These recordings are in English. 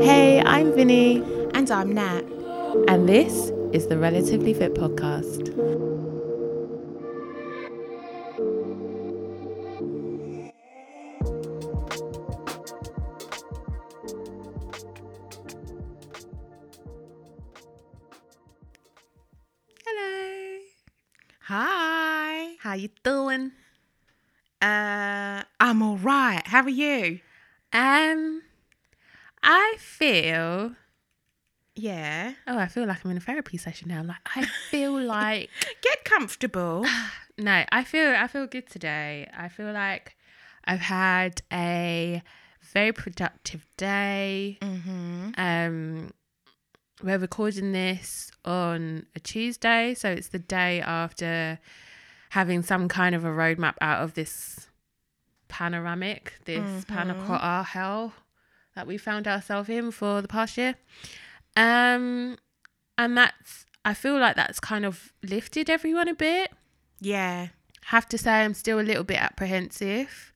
Hey, I'm Vinny, And I'm Nat. and this is the Relatively Fit podcast. Hello. Hi. How you doing? Uh, I'm all right. How are you? Um, I feel. Yeah. Oh, I feel like I'm in a therapy session now. Like I feel like Get comfortable. no, I feel I feel good today. I feel like I've had a very productive day. mm-hmm. Um, we're recording this on a Tuesday, so it's the day after having some kind of a roadmap out of this panoramic, this panna cotta hell that we found ourselves in for the past year. Um, and that's I feel like that's kind of lifted everyone a bit. Yeah. Have to say, I'm still a little bit apprehensive.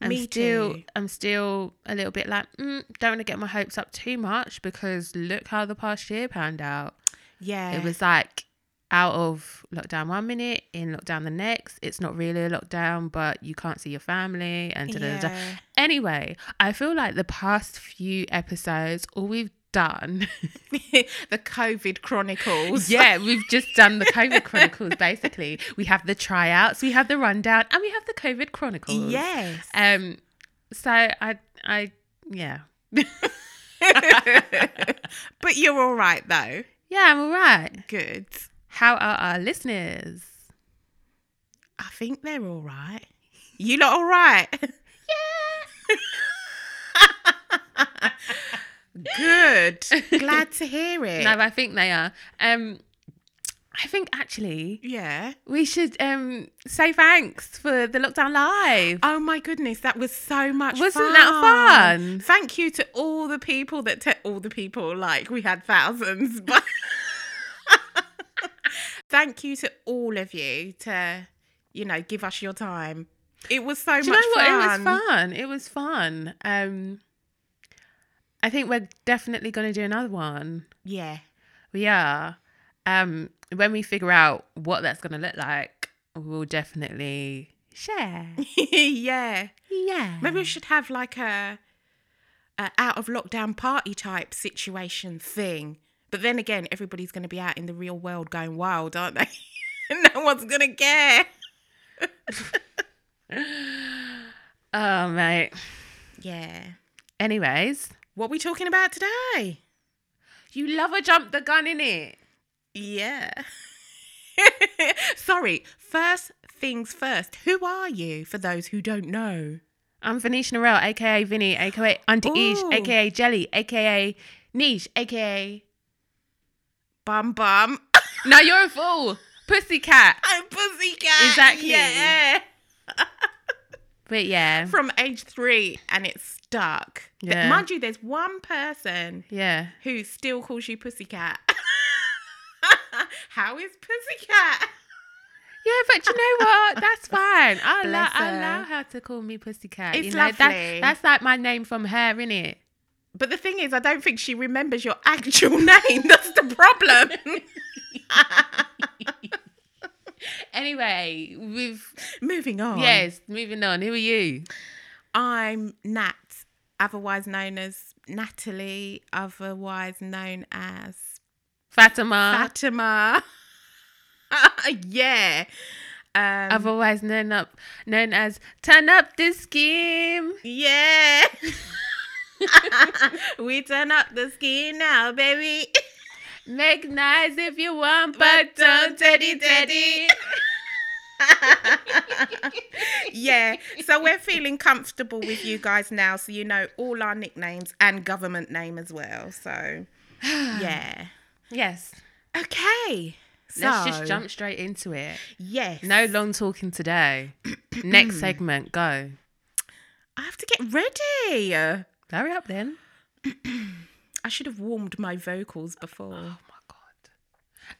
I'm Me still, too. I'm still a little bit like, mm, don't want to get my hopes up too much because look how the past year panned out. Yeah. It was like out of lockdown one minute, in lockdown the next. It's not really a lockdown, but you can't see your family and da, da, da. Yeah. Anyway, I feel like the past few episodes, all we've done, the COVID Chronicles. yeah, we've just done the COVID Chronicles. Basically, we have the tryouts, we have the rundown, and we have the COVID Chronicles. Yes. Um. So I, I, yeah, but you're all right though. yeah, I'm all right. Good. How are our listeners? I think they're all right. You lot all right? Yeah. Good. Glad to hear it. No, I think they are. Um, I think actually yeah. we should um say thanks for the lockdown live. Oh my goodness, that was so much Wasn't fun. that fun? Thank you to all the people that te- all the people like we had thousands, but thank you to all of you to you know give us your time. It was so Do you much know what? fun. It was fun. It was fun. Um, I think we're definitely going to do another one. Yeah. We are. Um, when we figure out what that's going to look like, we'll definitely share. yeah. Yeah. Maybe we should have like a, a out of lockdown party type situation thing. But then again, everybody's going to be out in the real world going wild, aren't they? no one's going to care. Oh, mate. Yeah. Anyways, What are we talking about today? you love a jump the gun in it. Yeah. Sorry. First things first. Who are you for those who don't know? I'm Venetia Norell, aka Vinny, aka Auntie Ish, aka Jelly, aka Niche, aka. Bum bum. No, you're a fool. Pussycat. I'm Pussycat. Exactly. Yeah. But yeah, From age three and it's stuck. Yeah. Mind you, there's one person yeah. who still calls you Pussycat. How is Pussycat? Yeah, but you know what? That's fine. I allow, Bless I her. allow her to call me Pussycat. It's you know, lovely. That, that's like my name from her, innit? But the thing is, I don't think she remembers your actual name. That's the problem. Anyway, we've Moving on. yes, moving on. Who are you? I'm Nat, otherwise known as Natalie, otherwise known as Fatima, Fatima. yeah. Um, otherwise known up known as Turn Up the Scheme. yeah. we turn up the ski now, baby. Make nice if you want, but don't teddy teddy. yeah. So we're feeling comfortable with you guys now, so you know all our nicknames and government name as well. So yeah. Yes. Okay. Let's just jump straight into it. Yes. No long talking today. Next segment, go. I have to get ready. Hurry up then. I should have warmed my vocals before. Oh my god.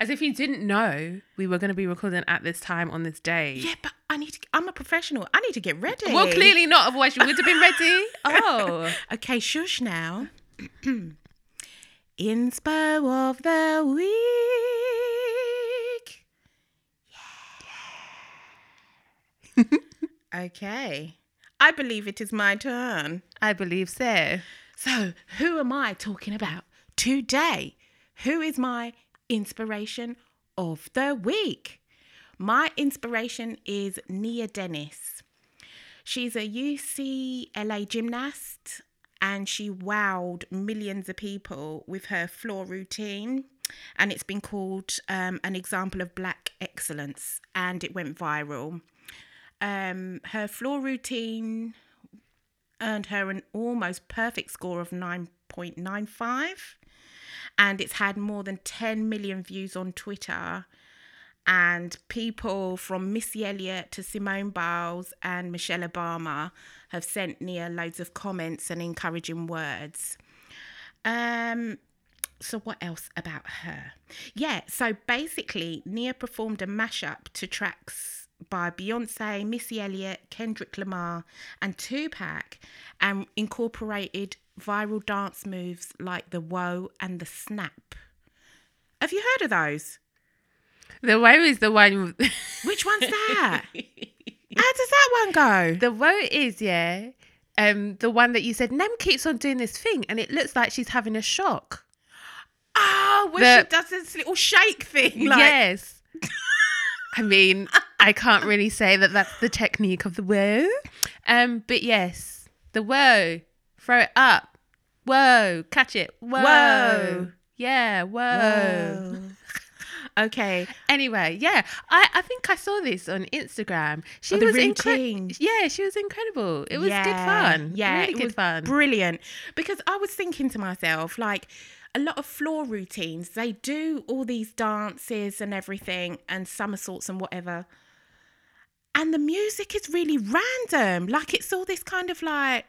As if you didn't know we were going to be recording at this time on this day. Yeah, but I need to. I'm a professional. I need to get ready. Well, clearly not. Otherwise, you would have been ready. Oh. Okay, shush now. Inspo of the week. Yeah. okay. I believe it is my turn. I believe so. So, who am I talking about today? Who is my inspiration of the week? My inspiration is Nia Dennis. She's a UCLA gymnast and she wowed millions of people with her floor routine. And it's been called um, an example of black excellence and it went viral. Um, her floor routine earned her an almost perfect score of 9.95 and it's had more than 10 million views on Twitter and people from Missy Elliott to Simone Biles and Michelle Obama have sent Nia loads of comments and encouraging words. Um, so what else about her? Yeah, so basically, Nia performed a mashup to tracks by Beyonce, Missy Elliott, Kendrick Lamar, and Tupac, and incorporated viral dance moves like the Whoa and the Snap. Have you heard of those? The woe is the one. Which one's that? How does that one go? the woe is yeah. Um, the one that you said Nem keeps on doing this thing, and it looks like she's having a shock. Oh, when The- she does this little shake thing. Like, yes. I mean, I can't really say that that's the technique of the woe. Um, but yes, the woe, throw it up, whoa, catch it, whoa, Whoa. yeah, whoa. Whoa. okay. Anyway, yeah, I, I think I saw this on Instagram. She Oh, the was routine. incredible. Yeah, she was incredible. It was good fun. Yeah, really it good was fun. Brilliant. Because I was thinking to myself, like, a lot of floor routines, they do all these dances and everything and somersaults and whatever. And the music is really random. Like, it's all this kind of like,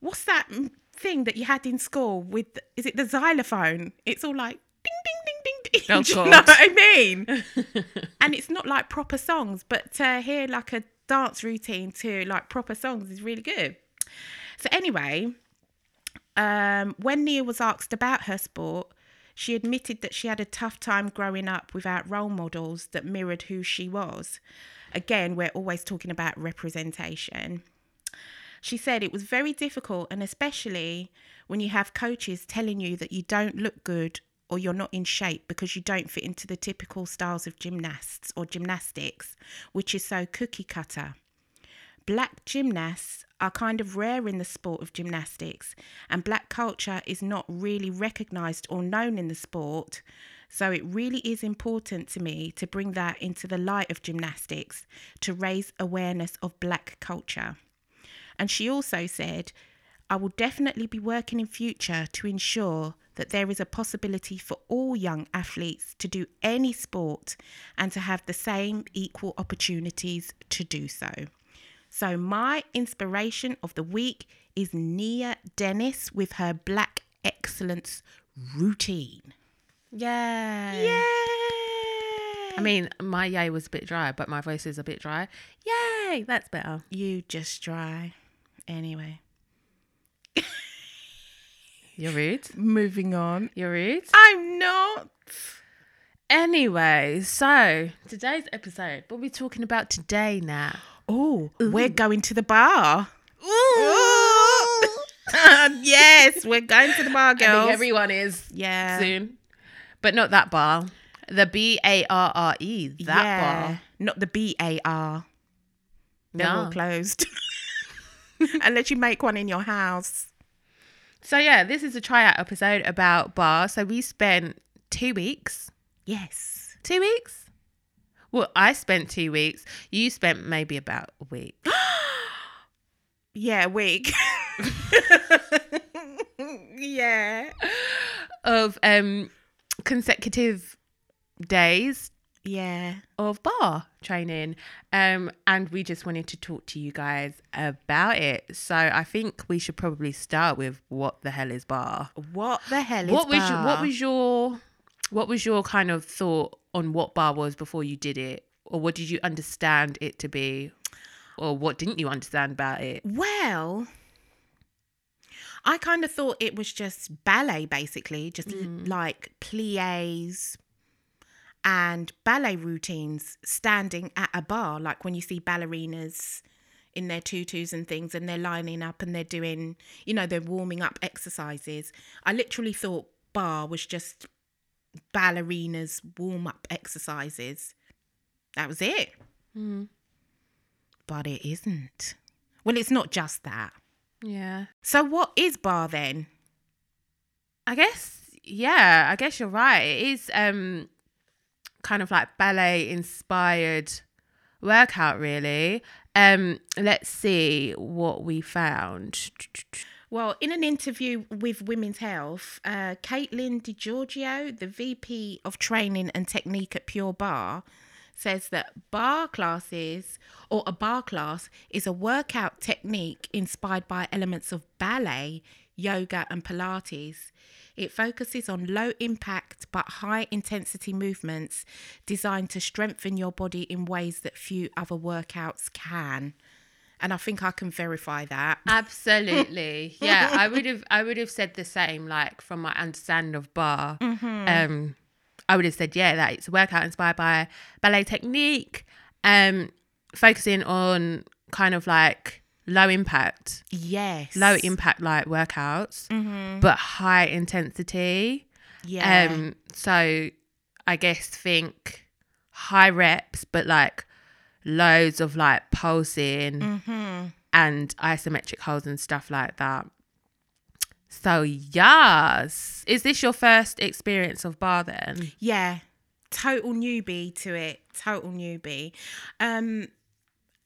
what's that thing that you had in school with, is it the xylophone? It's all like, ding, ding, ding, ding, ding. Oh, Do you know what I mean? and it's not like proper songs, but to hear like a dance routine to like proper songs is really good. So anyway, um, when Nia was asked about her sport, she admitted that she had a tough time growing up without role models that mirrored who she was. Again, we're always talking about representation. She said it was very difficult, and especially when you have coaches telling you that you don't look good or you're not in shape because you don't fit into the typical styles of gymnasts or gymnastics, which is so cookie cutter. Black gymnasts are kind of rare in the sport of gymnastics, and black culture is not really recognised or known in the sport. So it really is important to me to bring that into the light of gymnastics to raise awareness of black culture. And she also said, I will definitely be working in future to ensure that there is a possibility for all young athletes to do any sport and to have the same equal opportunities to do so. So, my inspiration of the week is Nia Dennis with her Black Excellence routine. Yeah. Yay! I mean, my yay was a bit dry, but my voice is a bit dry. Yay, that's better. you just dry. Anyway, You're rude. moving on. You're rude. I'm not. Anyway, so today's episode, what are we talking about today now? Oh, we're going to the bar. Ooh. yes, we're going to the bar, I girls. think everyone is yeah. soon, but not that bar. The B A R R E, that yeah. bar. Not the B A R. They're all No. closed. Unless you make one in your house. So yeah, this is a tryout episode about bar. So we spent two weeks. Yes. Two weeks. Well, I spent two weeks. You spent maybe about a week. Yeah, a week. yeah. of um consecutive days Yeah. of bar training. Um and we just wanted to talk to you guys about it. So i think we should probably start with what the hell is bar? What the hell is what was your, what was your what was your kind of thought on what bar was before you did it? Or what did you understand it to be? Or what didn't you understand about it? Well, I kind of thought it was just ballet, basically, just Mm. like plies and ballet routines standing at a bar, like when you see ballerinas in their tutus and things and they're lining up and they're doing, you know, they're warming up exercises. I literally thought bar was just ballerinas warm up exercises. That was it. Mm. But it isn't. Well, it's not just that. Yeah. So, what is bar then? I guess yeah, I guess you're right. It is um kind of like ballet inspired workout really. Um let's see what we found. Well, in an interview with Women's Health, uh, Caitlin DiGiorgio, the VP of Training and Technique at Pure Barre, says that bar classes or a bar class is a workout technique inspired by elements of ballet, yoga, and Pilates. It focuses on low impact but high intensity movements designed to strengthen your body in ways that few other workouts can. And I think I can verify that. Absolutely. Yeah, I would have I would have said the same like from my understanding of bar. Um I would have said yeah that it's a workout inspired by ballet technique um focusing on kind of like low impact Yes. low impact like workouts but high intensity Yeah. um so i guess think high reps but like loads of like pulsing Mm-hmm. and isometric holds and stuff like that so yes is this your first experience of bar then yeah. Total newbie to it. Total newbie. Um,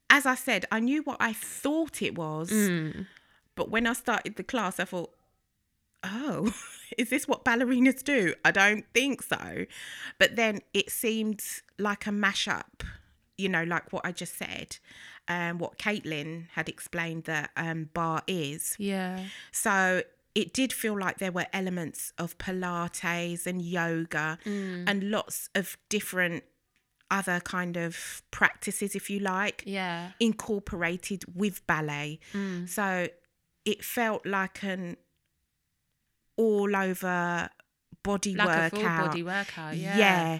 as I said, I knew what I thought it was, Mm. but when I started the class, I thought, oh, is this what ballerinas do? I don't think so. But then it seemed like a mashup, you know, like what I just said, um, what Caitlin had explained that um, bar is. yeah So it did feel like there were elements of Pilates and yoga mm. and lots of different other kind of practices, if you like, yeah incorporated with ballet. Mm. So it felt like an all over body like workout. a full body workout yeah yeah.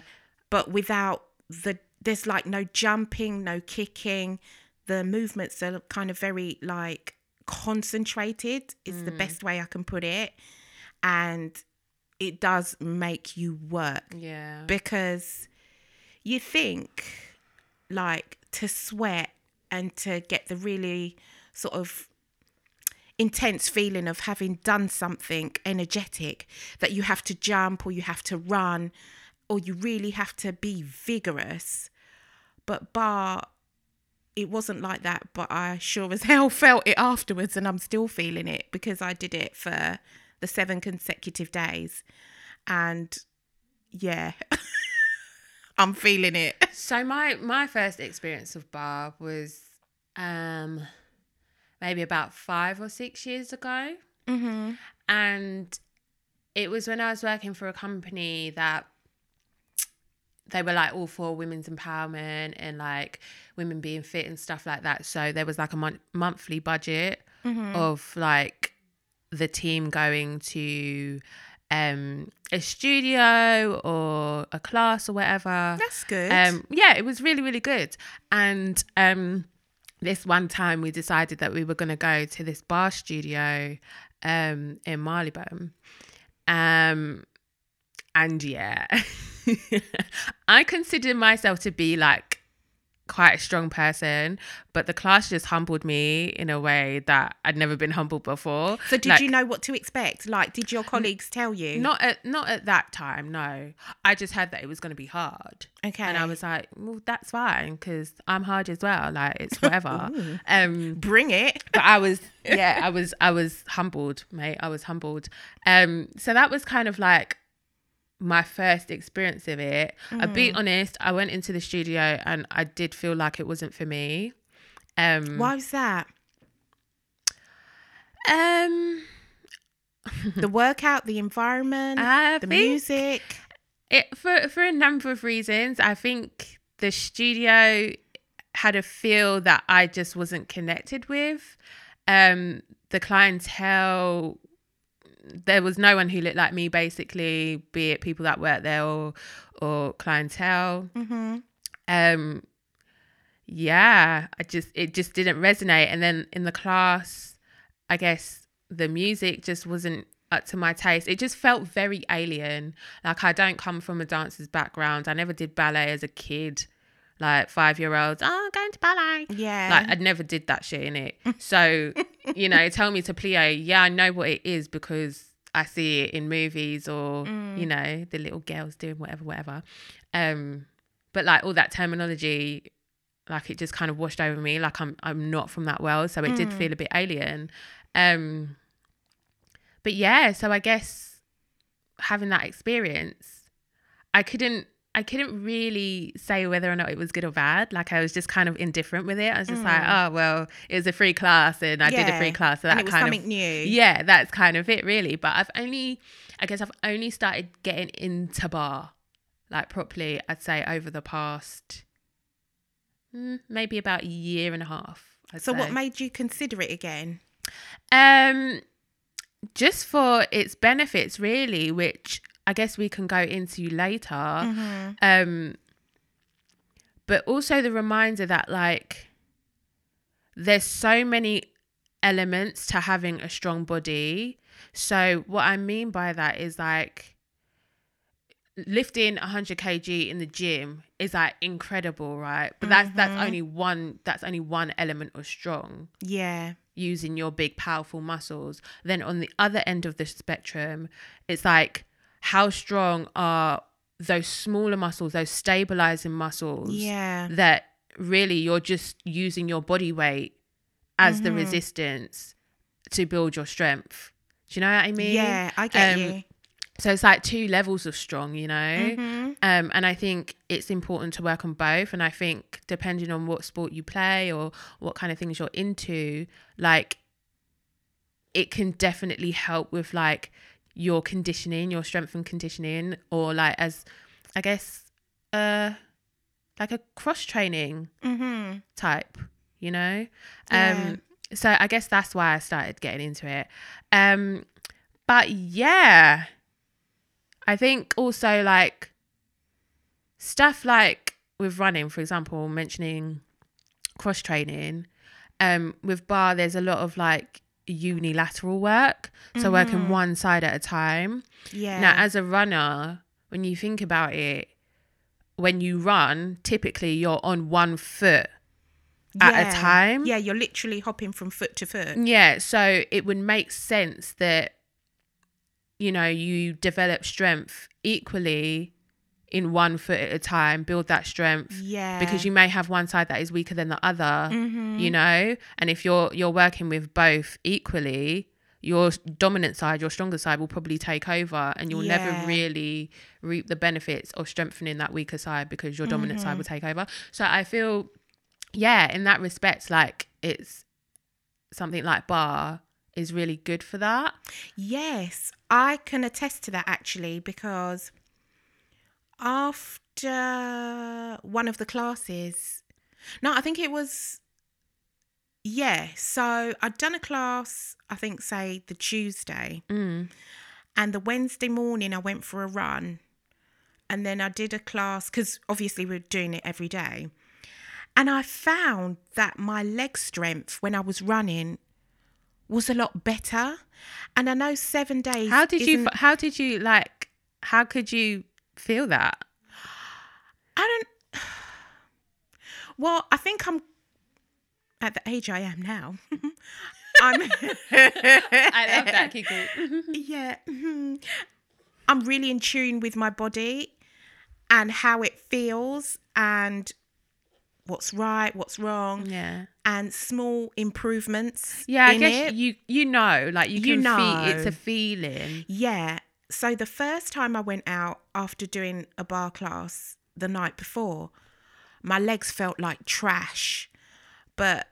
But without the, there's like no jumping, no kicking. The movements are kind of very like concentrated, is the mm. best way I can put it. And it does make you work yeah because you think like to sweat and to get the really sort of intense feeling of having done something energetic that you have to jump or you have to run or you really have to be vigorous but bar it wasn't like that but i sure as hell felt it afterwards and i'm still feeling it because i did it for the seven consecutive days. And yeah i'm feeling it. So my my first experience of bar was um maybe about 5 or 6 years ago. Mm-hmm. and it was when I was working for a company that they were like all for women's empowerment and like women being fit and stuff like that. So there was like a mon- monthly budget of like the team going to um a studio or a class or whatever. that's good Um, yeah, it was really, really good. And um, this one time we decided that we were going to go to this bar studio um, in Marylebone. Um, and yeah, I consider myself to be like quite a strong person, but the class just humbled me in a way that I'd never been humbled before. so did Like, you know what to expect like did your colleagues tell you Not at not at that time. No, I just heard that it was going to be hard. okay And I was like, well, that's fine because I'm hard as well. Like it's whatever. um, bring it but I was, yeah, I was, I was humbled, mate. I was humbled. Um, so that was kind of like my first experience of it. I'll be honest. I went into the studio and I did feel like it wasn't for me. Um, why was that um, the workout the environment I the music it for for a number of reasons. I think the studio had a feel that I just wasn't connected with. Um, the clientele there was no one who looked like me basically be it people that work there or or clientele. Mm-hmm. um yeah i just it just didn't resonate. And then in the class i guess the music just wasn't up to my taste. It just felt very alien. Like i don't come from a dancer's background. I never did ballet as a kid. Like five year olds oh going to ballet. Yeah. like I never did that shit in it. So, you know, tell me to plie. Yeah, I know what it is because I see it in movies or you know the little girls doing whatever, whatever. Um, but like all that terminology, like it just kind of washed over me. Like I'm I'm not from that world, so it did feel a bit alien. Um, but yeah, so I guess having that experience, I couldn't I couldn't really say whether or not it was good or bad. Like I was just kind of indifferent with it. I was just like, oh well, it was a free class and I did a free class, so that and it was kind something of new. yeah, that's kind of it really. But I've only, I guess I've only started getting into bar, like properly. I'd say over the past, mm, maybe about a year and a half. I'd So what made you consider it again? Um, just for its benefits, really, which I guess we can go into later. Mm-hmm. Um, but also the reminder that like there's so many elements to having a strong body. So what I mean by that is like lifting 100 kg in the gym is like incredible, right? But that's that's only one that's only one element of strong Yeah. using your big powerful muscles then on the other end of the spectrum it's like how strong are those smaller muscles those stabilizing muscles Yeah. that really you're just using your body weight as the resistance to build your strength do you know what i mean Yeah, I get Um, you. so it's like two levels of strong you know Mhm. um, and I think it's important to work on both. And I think depending on what sport you play or what kind of things you're into, like it can definitely help with like your conditioning, your strength and conditioning, or like as I guess uh like a cross training Mhm. type, you know? Yeah. Um so I guess that's why I started getting into it. Um but yeah. I think also like stuff like with running, for example, mentioning cross training, um, with bar there's a lot of like unilateral work. So working mm-hmm. one side at a time. Yeah. Now, as a runner, when you think about it, when you run, typically you're on one foot at a time. Yeah, you're literally hopping from foot to foot. Yeah, so it would make sense that you know you develop strength equally in one foot at a time, build that strength Yeah. because you may have one side that is weaker than the other, Mhm. you know, and if you're you're working with both equally, your dominant side, your stronger side will probably take over, and you'll Yeah. never really reap the benefits of strengthening that weaker side because your dominant side will take over. So I feel, yeah, in that respect, like it's something like bar is really good for that. Yes, I can attest to that actually because after one of the classes, no, I think it was, yeah. So I'd done a class, I think, say the Tuesday, Mm. and the Wednesday morning I went for a run, and then I did a class because obviously we're doing it every day. And I found that my leg strength when I was running was a lot better. And I know seven days. How did you? How did you like? How could you feel that? I don't. Well, I think I'm at the age I am now. I'm. I love that, Kiko. yeah. mhm. I'm really in tune with my body and how it feels and what's right, what's wrong, yeah. and small improvements. Yeah, I guess it. you you know, like you You can feel it's a feeling. Yeah. So the first time I went out after doing a bar class the night before, my legs felt like trash. But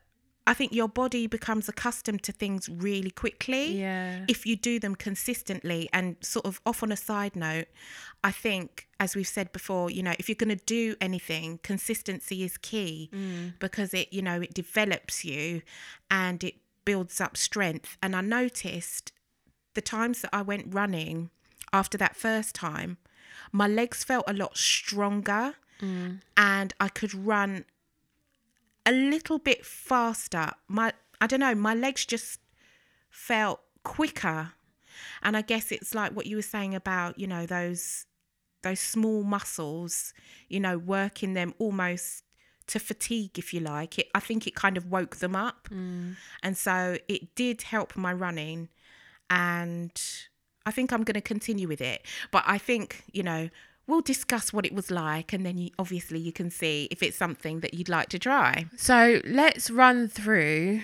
I think your body becomes accustomed to things really quickly Yeah. if you do them consistently. And sort of off on a side note, I think, as we've said before, you know, if you're going to do anything, consistency is key mm. because it, you know, it develops you and it builds up strength. And I noticed the times that I went running after that first time, my legs felt a lot stronger mm. and I could run a little bit faster. My I don't know, my legs just felt quicker. And I guess it's like what you were saying about, you know, those those small muscles, you know, working them almost to fatigue, if you like. It I think it kind of woke them up. Mm. And so it did help my running and I think I'm going to continue with it. But I think, you know, we'll discuss what it was like and then you, obviously you can see if it's something that you'd like to try. So let's run through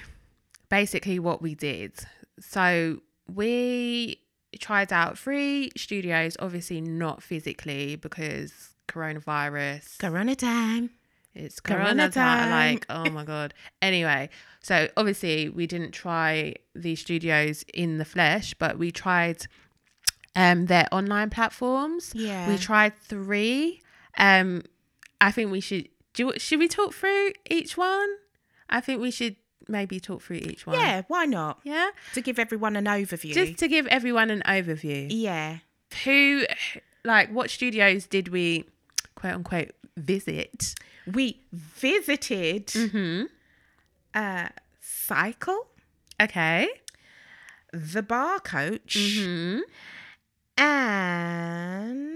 basically what we did. So we tried out three studios, obviously not physically because coronavirus. Corona time. It's Corona corona time. time. Like, oh my god. Anyway, so obviously we didn't try the studios in the flesh, but we tried um their online platforms. Yeah. We tried three. Um, I think we should do. Should we talk through each one? I think we should maybe talk through each one. Yeah, why not? Yeah. To give everyone an overview. Just to give everyone an overview. yeah. Who, like, what studios did we, quote unquote, visit? We visited Mm-hmm. uh Psycle, Okay. the Bar Coach, Mm-hmm. And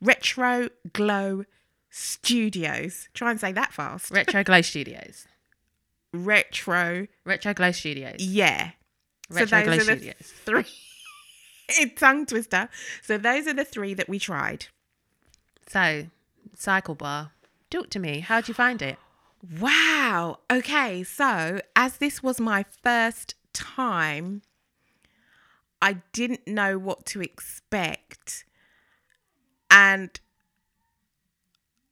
Retro Glow Studios. Try and say that fast. Retro Glow Studios. Retro, Retro Glow Studios. yeah. Retro Glow those are the Studios. three. Tongue twister. So those are the three that we tried. So, Psycle Bar. Talk to me. How'd you find it? Wow. Okay. So, as this was my first time, I didn't know what to expect. And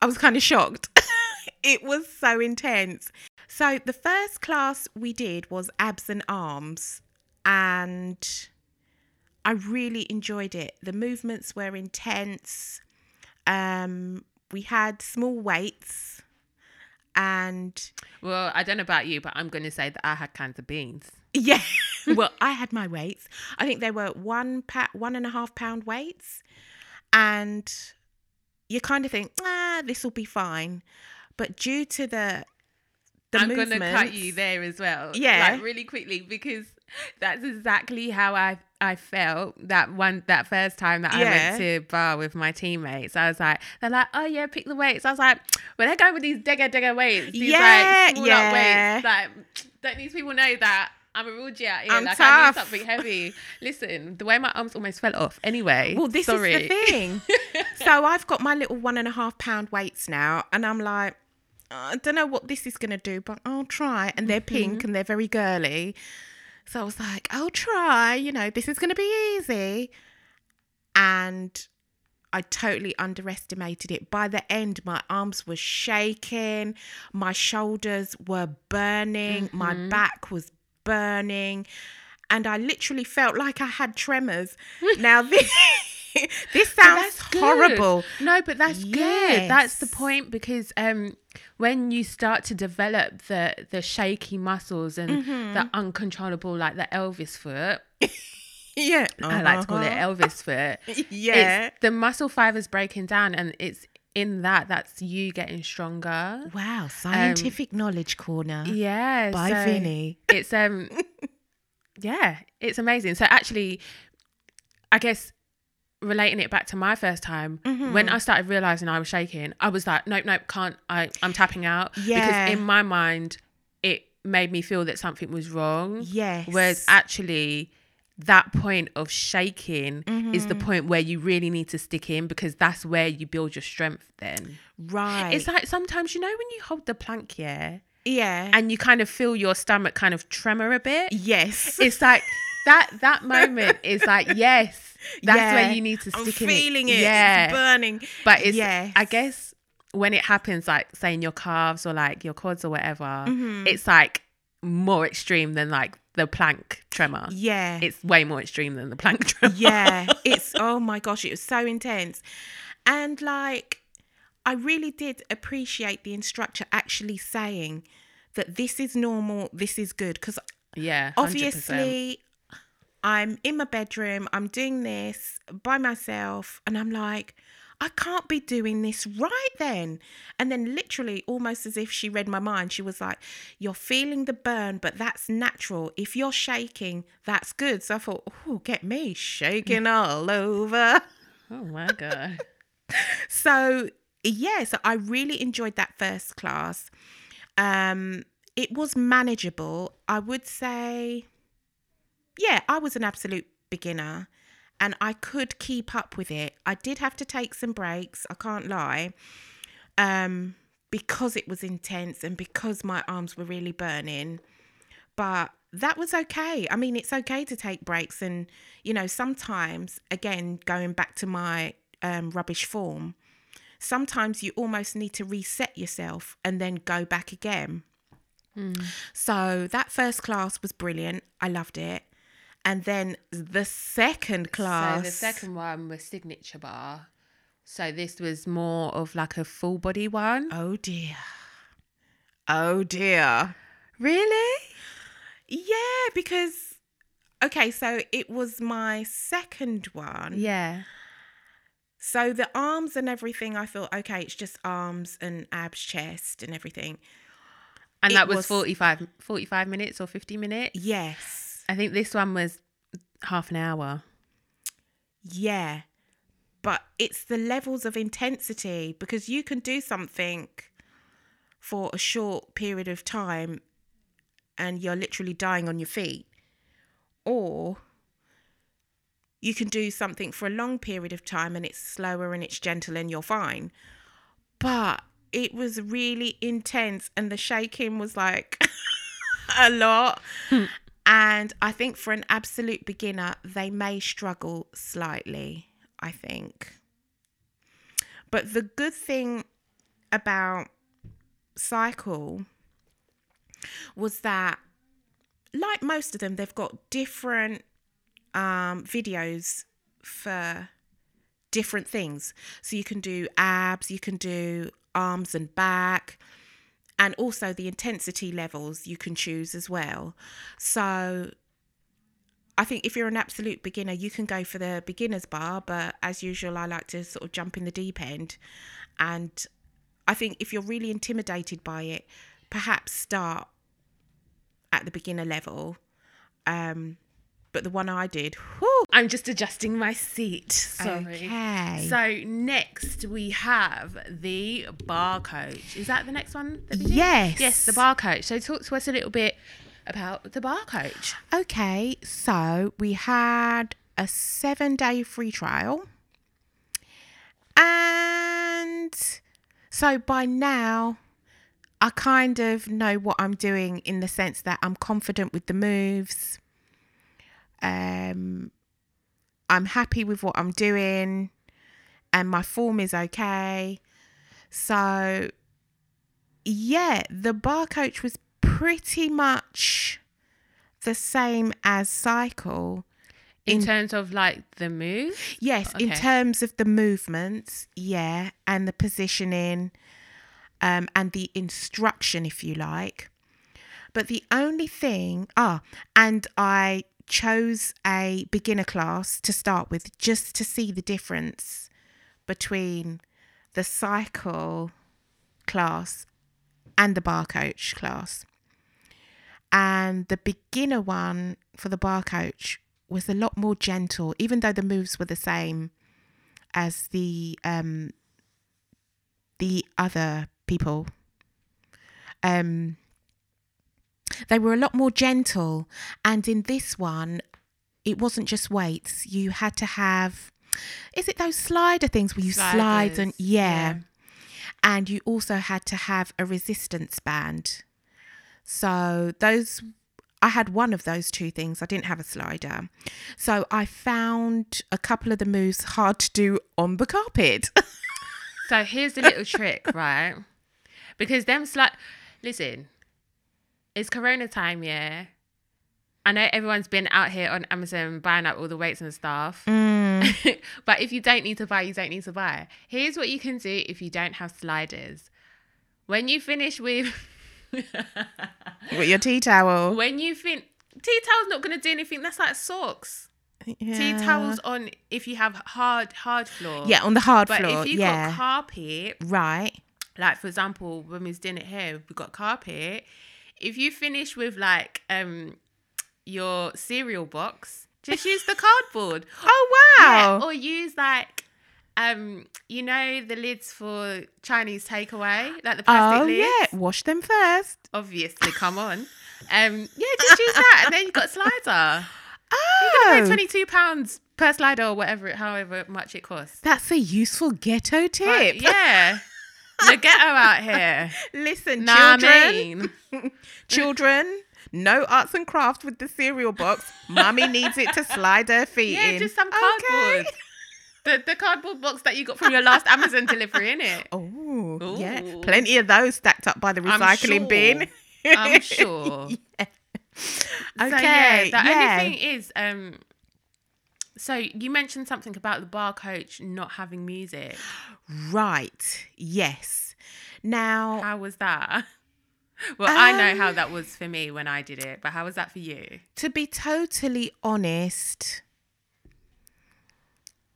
I was kind of shocked. it was so intense. So, the first class we did was abs and arms. And I really enjoyed it. The movements were intense. Um, we had small weights and Well, I don't know about you, but I'm going to say that I had cans of beans. yeah well i had my weights i think they were one pa- one and a half pound weights and you kind of think ah this will be fine but due to the the I'm going to cut you there as well. Yeah. Like really quickly because that's exactly how I I felt that one that first time that I went to bar with my teammates. I was like, they're like, oh yeah, pick the weights. I was like, well, they're going with these digger digger weights. These Yeah, like yeah. weights. Like, don't these people know that? I'm a rude out here. I'm like I need something heavy. Listen, the way my arms almost fell off. Anyway, well this sorry. is the thing so i've got my little one and a half pound weights now and i'm like uh, i don't know what this is going to do but i'll try and they're mm-hmm. pink and they're very girly so i was like i'll try you know this is going to be easy and I totally underestimated it. By the end, my arms were shaking, my shoulders were burning, my mm-hmm. back was burning, and I literally felt like I had tremors. now this this sounds horrible. No, but that's good. That's the point because um, when you start to develop the the shaky muscles and Mm-hmm. the uncontrollable, like the Elvis foot, Yeah, I like to call it Uh-huh. Elvis foot. Yeah. it's the muscle fibers breaking down, and it's in that that's you getting stronger. Wow, scientific knowledge corner. Yeah, By so Vinny. It's um, yeah, it's amazing. So actually, I guess relating it back to my first time Mm-hmm. when I started realizing I was shaking, I was like, nope, nope, can't. I I'm tapping out Yeah. because in my mind it made me feel that something was wrong. Yes. Whereas actually. That point of shaking is Mm-hmm. the point where you really need to stick in because that's where you build your strength. Then right. it's like sometimes you know when you hold the plank, yeah, yeah. and you kind of feel your stomach kind of tremor a bit. yes. It's like that that moment is like yes, that's where you need to I'm stick in feeling it. it. Yeah, It's burning. but it's Yes. I guess when it happens, like say in your calves or like your quads or whatever, Mm-hmm. it's like more extreme than like the plank tremor. Yeah. It's way more extreme than the plank tremor. yeah. It's oh my gosh, it was so intense. And like I really did appreciate the instructor actually saying that this is normal, this is good. Because Yeah. 100%. obviously i'm in my bedroom i'm doing this by myself and i'm like i can't be doing this right then. And then literally almost as if she read my mind she was like you're feeling the burn but that's natural. If you're shaking that's good. So i thought oh get me shaking all over. Oh my god. so yeah so i really enjoyed that first class. Um it was manageable. I would say yeah i was an absolute beginner and i could keep up with it i did have to take some breaks i can't lie um because it was intense and because my arms were really burning but that was okay. I mean, it's okay to take breaks, and you know, sometimes again, going back to my um, rubbish form, sometimes you almost need to reset yourself and then go back again. So that first class was brilliant. I loved it. And then the second class. So the second one was signature bar. So this was more of like a full body one. Oh dear. Oh dear. Really? Yeah, because okay, so it was my second one. Yeah. So the arms and everything, I thought, okay, it's just arms and abs, chest and everything. And It that was, was- 45, 45 minutes or 50 minutes. Yes. I think this one was half an hour. Yeah. But it's the levels of intensity because you can do something for a short period of time and you're literally dying on your feet. Or you can do something for a long period of time and it's slower and it's gentle and you're fine. But it was really intense and the shaking was like a lot. and I think for an absolute beginner, they may struggle slightly, I think. But the good thing about Psycle was that, like most of them, they've got different um, videos for different things. So you can do abs, you can do arms and back, and also the intensity levels you can choose as well. So I think if you're an absolute beginner, you can go for the beginner's bar, but as usual, I like to sort of jump in the deep end. And I think if you're really intimidated by it, perhaps start at the beginner level. Um, but the one I did, whew, I'm just adjusting my seat. Sorry. Okay. So next we have the bar coach. Is that the next one? that we did? Yes. Yes, the bar coach. So talk to us a little bit about the bar coach. Okay, so we had a seven day free trial. And so by now, I kind of know what I'm doing in the sense that I'm confident with the moves. Um, I'm happy with what I'm doing, and my form is okay. So, yeah, the bar coach was pretty much the same as Psycle. In, In- terms of like the move. Yes, in terms of the movements, yeah, and the positioning, um, and the instruction, if you like. But the only thing, ah, and I chose a beginner class to start with just to see the difference between the Psycle class and the bar coach class. And the beginner one for the bar coach was a lot more gentle, even though the moves were the same as the um the other people. Um they were a lot more gentle and in this one it wasn't just weights. You had to have is it those slider things where you slide and yeah. yeah. And you also had to have a resistance band. So those I had one of those two things. I didn't have a slider. So I found a couple of the moves hard to do on the carpet. So here's the little trick, right? Because them slight listen, it's corona time, yeah. I know everyone's been out here on Amazon buying up all the weights and stuff. Mm. but if you don't need to buy, you don't need to buy. Here's what you can do if you don't have sliders. When you finish with With your tea towel. when you fin tea towel's not gonna do anything. That's like socks. Tea towels on if you have hard hard floor. Yeah, on the hard But floor. if you yeah. got carpet, right. like for example, when we was doing it here, we got carpet. If you finish with like um your cereal box, just use the cardboard. Oh Yeah, wow. or use like um you know the lids for Chinese takeaway, like the plastic Oh lids. yeah. Wash them first. Obviously, come on. Um yeah, just use that and then you've got slider. Oh, Twenty two pounds per slider or whatever however much it costs. that's a useful ghetto tip. But, yeah. The ghetto out here. Listen, Nah, children. mean. children, no arts and crafts with the cereal box. Mummy needs it to slide her feet Yeah, in. just some Okay. cardboard. The the cardboard box that you got from your last Amazon delivery, innit? Oh, yeah. Plenty of those stacked up by the I'm recycling bin. I'm sure. Okay. So, yeah, the yeah. only thing is, um, so you mentioned something about the bar coach not having music. Right. Yes. Now, How was that? Well, I know Um, how that was for me when I did it, but how was that for you? to be totally honest,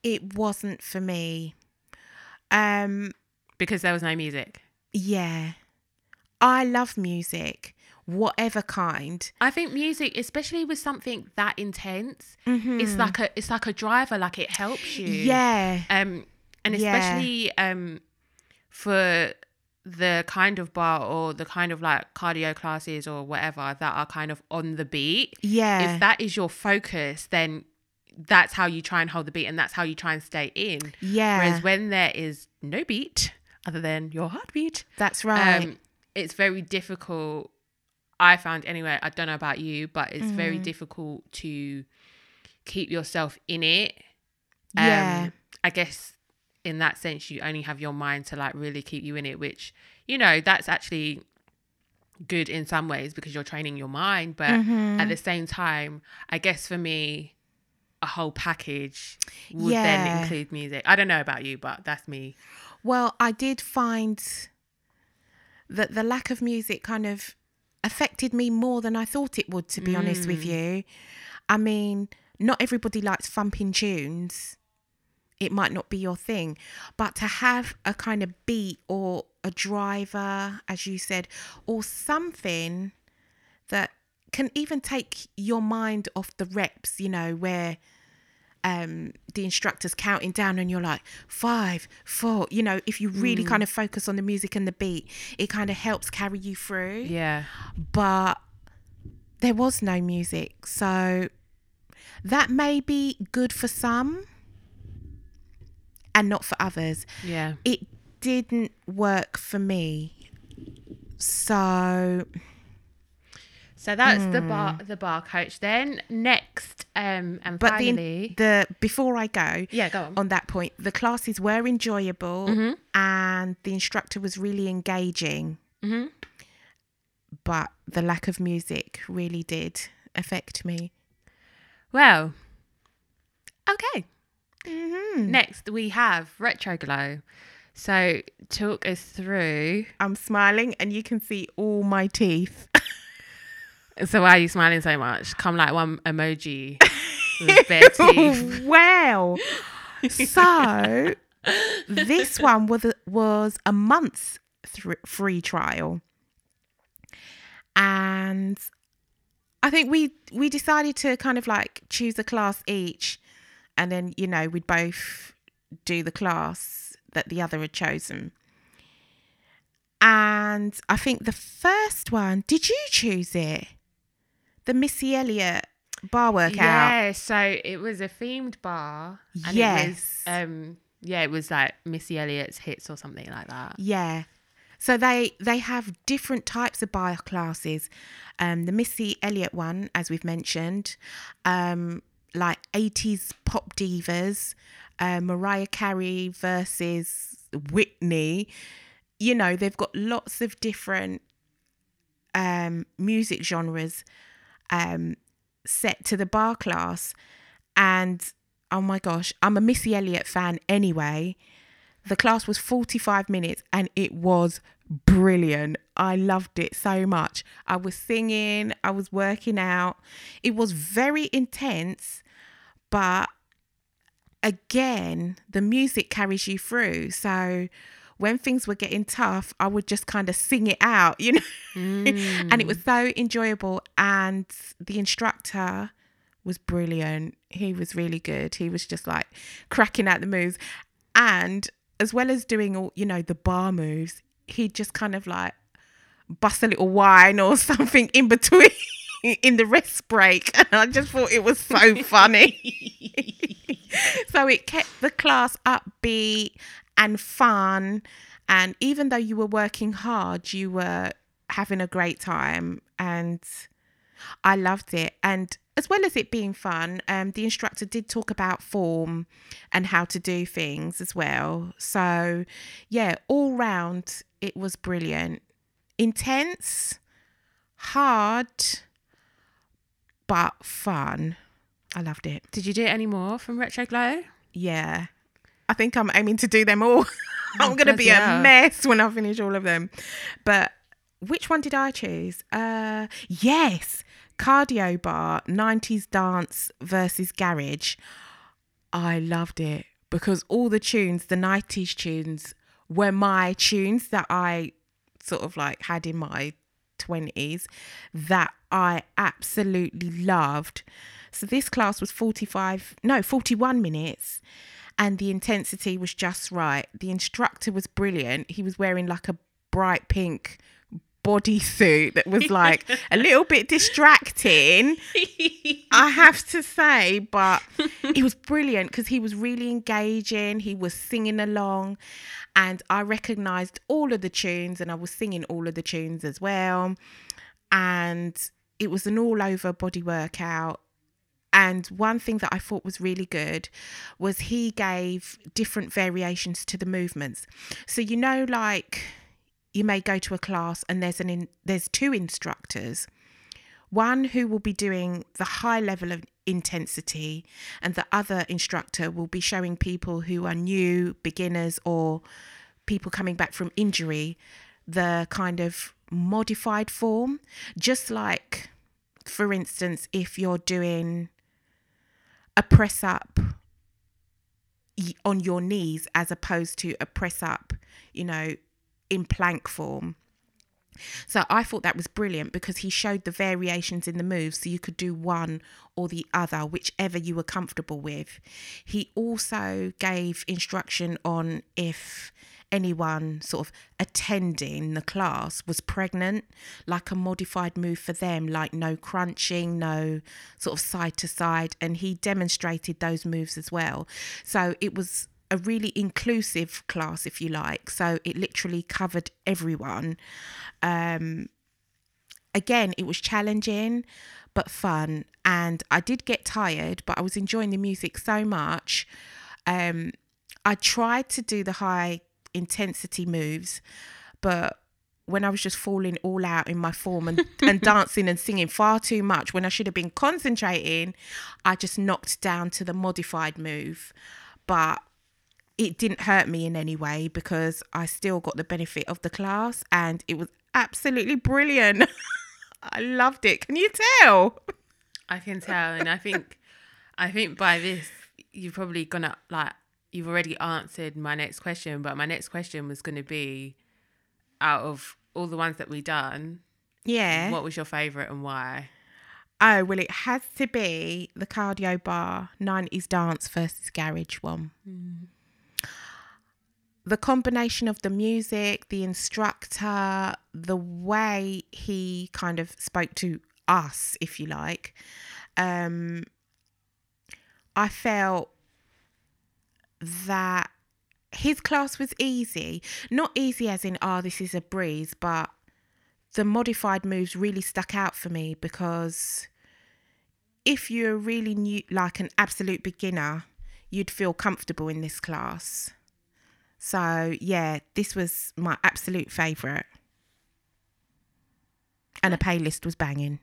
it wasn't for me. Um, Because there was no music. yeah. I love music, whatever kind. I think music, especially with something that intense, Mm-hmm. it's like a it's like a driver. Like it helps you. Yeah. Um, and Yeah. especially um, for the kind of barre or the kind of like cardio classes or whatever that are kind of on the beat. Yeah. If that is your focus, then that's how you try and hold the beat, and that's how you try and stay in. yeah. Whereas when there is no beat other than your heartbeat, That's right. um, it's very difficult. I found anyway. I don't know about you, but it's very Mm. difficult to keep yourself in it. yeah. Um, I guess in that sense, you only have your mind to like really keep you in it, which you know that's actually good in some ways because you're training your mind. But Mm-hmm. at the same time, I guess for me, a whole package would Yeah. then include music. I don't know about you, but that's me. Well, I did find that the lack of music kind of affected me more than I thought it would, to be honest with hmm. you. I mean, not everybody likes thumping tunes. It might not be your thing, but to have a kind of beat or a driver, as you said, or something that can even take your mind off the reps, you know, where um, the instructor's counting down and you're like five, four. You know, if you really kind of focus on the music and the beat, it kind of helps carry you through. Yeah. But there was no music, so that may be good for some and not for others. Yeah. It didn't work for me. So So that's the bar the bar coach. Then next, um, and Hmm. but finally, the the before I go, yeah, go on. on that point. The classes were enjoyable Mm-hmm. and the instructor was really engaging, Mhm. but the lack of music really did affect me. Well, okay. Mm-hmm. Next we have retro glow. So talk us through. I'm smiling and you can see all my teeth. So why are you smiling so much? Come like one emoji with bare teeth. wow. So this one was a, was a month's thr free trial, and I think we we decided to kind of like choose a class each, and then you know we'd both do the class that the other had chosen. And I think the first one, did you choose it? The Missy Elliott barre workout. Yeah, so it was a themed barre. And It Yes. was, um, yeah, it was like Missy Elliott's hits or something like that. Yeah. So they they have different types of barre classes. Um, the Missy Elliott one, as we've mentioned, um, like eighties pop divas, uh, Mariah Carey versus Whitney. You know, they've got lots of different um, music genres um, set to the barre class, and oh my gosh, I'm a Missy Elliott fan anyway. The class was 45 minutes and it was brilliant. I loved it so much. I was singing, I was working out. It was very intense, but again, the music carries you through. So when things were getting tough, I would just kind of sing it out, you know. Mm. and it was so enjoyable and the instructor was brilliant. He was really good. He was just like cracking out the moves and as well as doing all, you know, the barre moves, he'd just kind of like bust a little wine or something in between in the rest break. And I just thought it was so funny. so it kept the class upbeat and fun. And even though you were working hard, you were having a great time. And I loved it. And as well as it being fun, um, the instructor did talk about form and how to do things as well. So, yeah, all round, it was brilliant. Intense, hard, but fun. I loved it. Did you do any more from Retro Glow? Yeah. I think I'm aiming to do them all. I'm going to be bloody a mess when I finish all of them. But which one did I choose? Uh yes, Cardio Barre 90s dance versus garage. I loved it because all the tunes, the 90s tunes were my tunes that I sort of like had in my 20s that I absolutely loved. So this class was 45, no, 41 minutes and the intensity was just right. The instructor was brilliant. He was wearing like a bright pink bodysuit that was like a little bit distracting. I have to say, but he was brilliant because he was really engaging. He was singing along, and I recognized all of the tunes, and I was singing all of the tunes as well. And it was an all over body workout. And one thing that I thought was really good was he gave different variations to the movements. So, you know, like you may go to a class and there's an in, there's two instructors one who will be doing the high level of intensity and the other instructor will be showing people who are new beginners or people coming back from injury the kind of modified form just like for instance if you're doing a press up on your knees as opposed to a press up you know in plank form. So I thought that was brilliant because he showed the variations in the moves so you could do one or the other, whichever you were comfortable with. He also gave instruction on if anyone sort of attending the class was pregnant, like a modified move for them, like no crunching, no sort of side to side. And he demonstrated those moves as well. So it was a really inclusive class, if you like. So it literally covered everyone. Um, again, it was challenging but fun, and I did get tired, but I was enjoying the music so much. Um, I tried to do the high intensity moves, but when I was just falling all out in my form and, and dancing and singing far too much when I should have been concentrating, I just knocked down to the modified move. But it didn't hurt me in any way because I still got the benefit of the class and it was absolutely brilliant. I loved it. Can you tell? I can tell, and I think, I think by this you're probably gonna like you've already answered my next question, but my next question was gonna be, out of all the ones that we done, Yeah. what was your favorite and why? Oh, well, it has to be the cardio barre 90s dance versus garage one. The combination of the music, the instructor, the way he kind of spoke to us, if you like, um, I felt that his class was easy. Not easy as in, oh, this is a breeze, but the modified moves really stuck out for me because if you're really new, like an absolute beginner, you'd feel comfortable in this class. So, yeah, this was my absolute favourite. And the playlist was banging.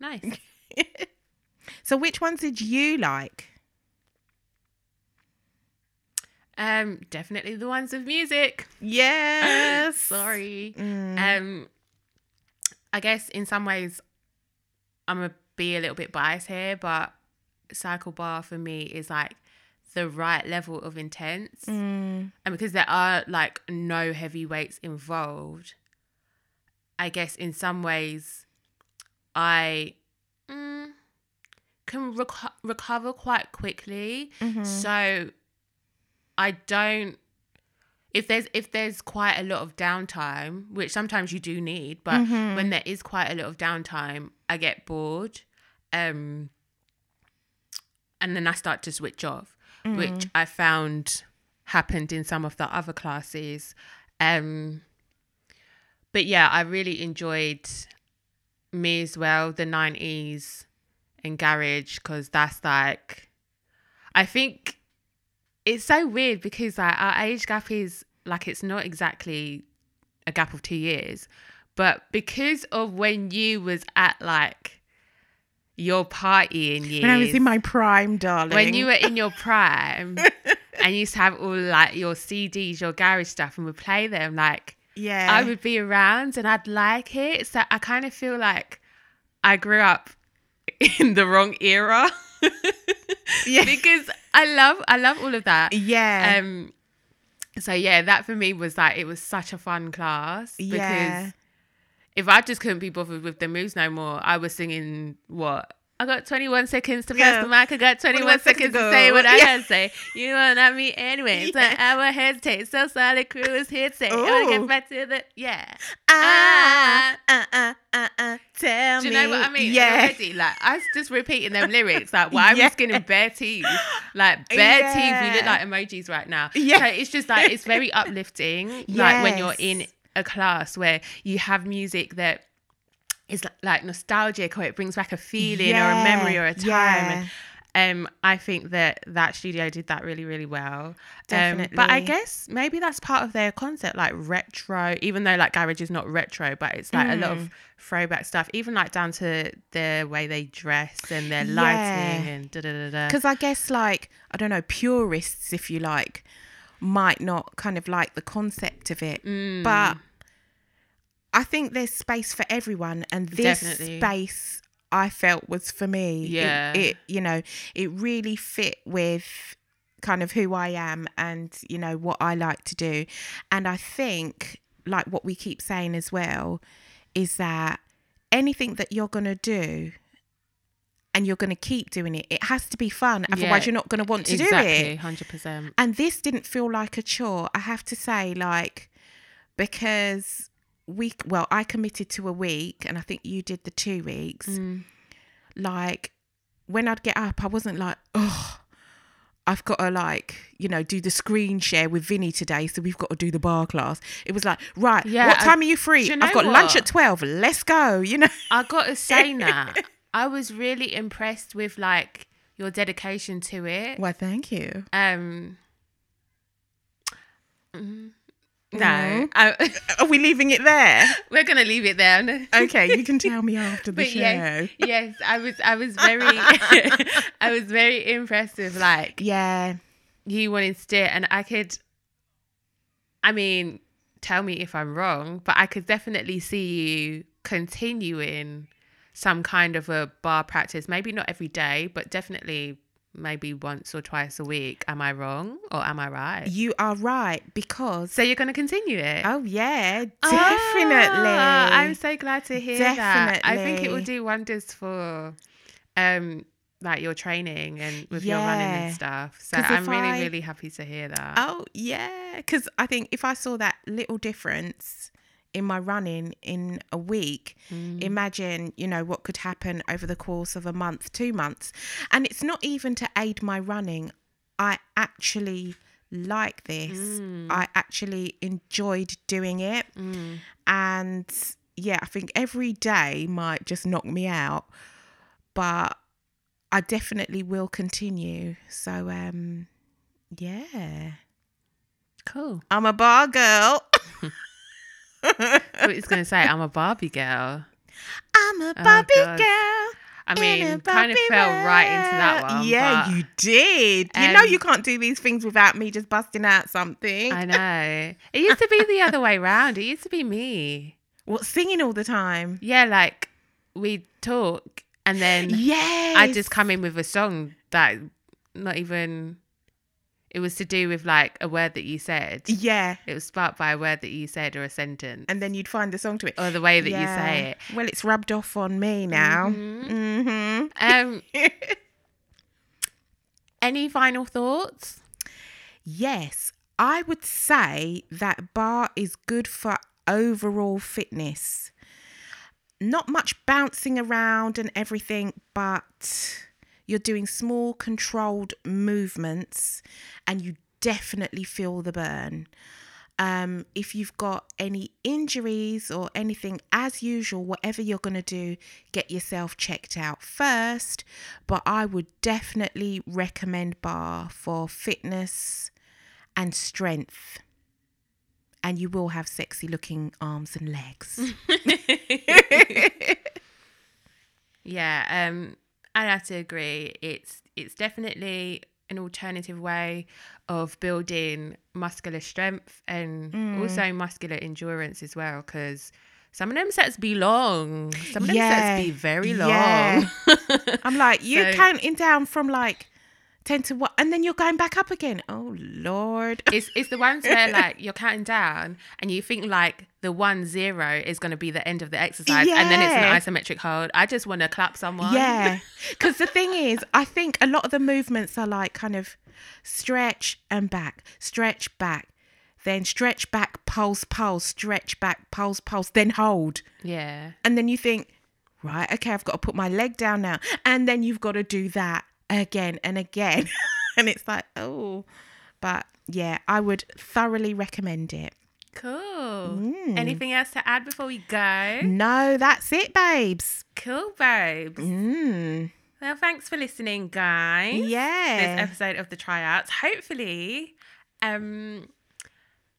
Nice. So, which ones did you like? Um, definitely the ones with music. Yes. Sorry. Mm. Um, I guess in some ways, I'm gonna be a little bit biased here, but cycle bar for me is like the right level of intense, Mm. and because there are like no heavy weights involved, I guess in some ways, I mm, can reco- recover quite quickly. Mhm. So I don't if there's if there's quite a lot of downtime, which sometimes you do need, but Mhm. when there is quite a lot of downtime, I get bored. Um and then I start to switch off, which I found happened in some of the other classes. Um but yeah, I really enjoyed me as well, the 90s and garage, because that's like I think it's so weird because like our age gap is like it's not exactly a gap of two years, but because of when you was at like your party partying years, When I was in my prime, darling. when you were in your prime, and you used to have all like your CDs, your garage stuff, and would play them, like yeah. I would be around and I'd like it. So I kind of feel like I grew up in the wrong era. Yeah. because I love I love all of that. yeah. Um so yeah, that for me was like it was such a fun class because Yeah. if I just couldn't be bothered with the moves no more, I was singing what I got 21 seconds to press Yeah. the mic. I got 21 21 seconds seconds to to say what I Yeah. gotta say. You want at me anyway. So Yeah. I will hesitate. So solid crew is here to say. I wanna get back to the yeah. ah, uh, uh, uh, uh, tell me. Do you me. know what I mean? Yeah. Already, like I was just repeating them lyrics. Like why Yeah. I'm skinning bare teeth, like bare teeth. We look like emojis right now. Yeah. So it's just like it's very uplifting. Like when you're in a class where you have music that is like nostalgic or it brings back a feeling or a memory or a time. Yeah. Um, I think that that studio did that really, really well. Um, but I guess maybe that's part of their concept, like retro. Even though like garage is not retro, but it's like a lot Mm. of throwback stuff. Even like down to the way they dress and their lighting Yeah. and da da da da. Because I guess, like, I don't know, purists, if you like, might not kind of like the concept of it. Mm. But I think there's space for everyone. And this Definitely. space I felt was for me. It- Yeah. It, you know, it really fit with kind of who I am and, you know, what I like to do. And I think, like what we keep saying as well, is that anything that you're going to do, and you're going to keep doing it. It has to be fun. Otherwise, Yeah, you're not going to want to do exactly, it. hundred percent. And this didn't feel like a chore, I have to say, like, because we, well, I committed to a week and I think you did the two weeks. Mm. Like, when I'd get up, I wasn't like, oh, I've got to, like, you know, do the screen share with Vinny today. So we've got to do the barre class. It was like, right, Yeah, what I- time are you free? you know I've got lunch at 12. Let's go, you know? I gotta say now, I was really impressed with like your dedication to it. Well, thank you. Um. mm, No, Mm. I, Are we leaving it there? we're gonna leave it there. Okay, you can tell me after the But show. yes, yes, I was, I was very, I was very impressed with like Yeah. you wanted to do it, and I could, I mean, tell me if I'm wrong, but I could definitely see you continuing some kind of a barre practice. Maybe not every day, but definitely maybe once or twice a week. Am I wrong or am I right? You are right because So you're going to continue it? oh yeah, Ah, definitely. I'm so glad to hear that. I think it will do wonders for um like your training and with your running and stuff. So I'm really, I- really happy to hear that. oh yeah, because I think if I saw that little difference in my running in a week, Mm. imagine you know what could happen over the course of a month, two months, and it's not even to aid my running. I actually like this. Mm. I actually enjoyed doing it. Mm. and yeah, I think every day might just knock me out, but I definitely will continue. So um yeah. Cool. I'm a barre girl. I was going to say I'm a Barbie girl. I'm a oh, Barbie God. girl. I mean, kind of fell right into that one. Yeah, you did. you know you can't do these things without me just busting out something. I know. It used to be the other way around. It used to be me. what singing all the time? Yeah, like we talk and then Yeah. I just come in with a song that not even it was to do with like a word that you said. Yeah. It was sparked by a word that you said or a sentence And then you'd find the song to it. or the way that Yeah. you say it. Well, it's rubbed off on me now. Mhm. Mm-hmm. Um any final thoughts? Yes, I would say that barre is good for overall fitness. Not much bouncing around and everything, but you're doing small controlled movements and you definitely feel the burn. Um, if you've got any injuries or anything, as usual, whatever you're going to do, get yourself checked out first. But I would definitely recommend barre for fitness and strength. And you will have sexy looking arms and legs. Yeah, um, I'd have to agree. It's it's definitely an alternative way of building muscular strength and Mm. also muscular endurance as well. Because some of them sets be long. Some of them Yeah, sets be very long. yeah. I'm like, you're So- counting down from like 10 to what? And then you're going back up again. Oh, Lord. it's it's the ones where like you're counting down and you think like the one zero is going to be the end of the exercise and then it's an isometric hold. I just want to clap someone. Yeah. Because the thing is, I think a lot of the movements are like kind of stretch and back, stretch back, then stretch back, pulse, pulse, stretch back, pulse, pulse, then hold. yeah. And then you think, right, okay, I've got to put my leg down now. And then you've got to do that again and again. and it's like, oh, but yeah, I would thoroughly recommend it. Cool. Mm. Anything else to add before we go? No, that's it, babes. Cool, babes. Mm. Well, thanks for listening, guys. Yeah. This episode of the tryouts. Hopefully, um,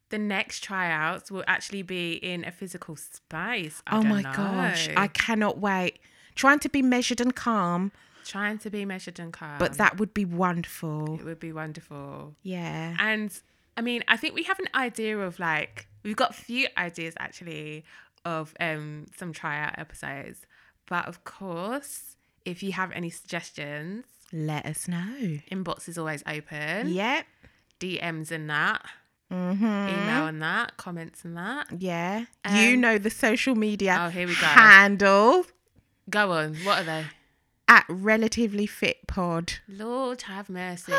the next tryouts will actually be in a physical space. I Oh my know. gosh, I cannot wait. Trying to be measured and calm, trying to be measured and calm, but that would be wonderful. it would be wonderful. Yeah. And I mean, I think we have an idea of like we've got a few ideas actually of um some tryout episodes. But of course, if you have any suggestions, Let us know. inbox is always open. Yep. DMs and that, Mm-hmm. email and that, comments and that. Yeah. you Um, know the social media Oh, here we go. handle Go on. What are they? At Relatively Fit Pod. Lord have mercy.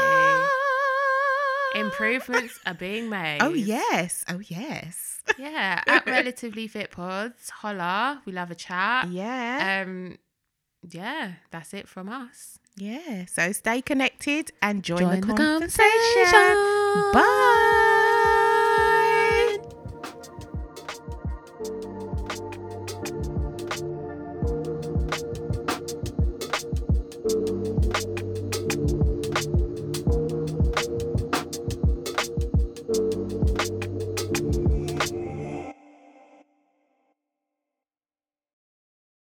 Improvements are being made. Oh yes. Oh yes. Yeah. At relatively fit pods, holla. We love a chat. yeah. Um, yeah, that's it from us. yeah. So stay connected and join, Join the, the conversation. conversation. Bye.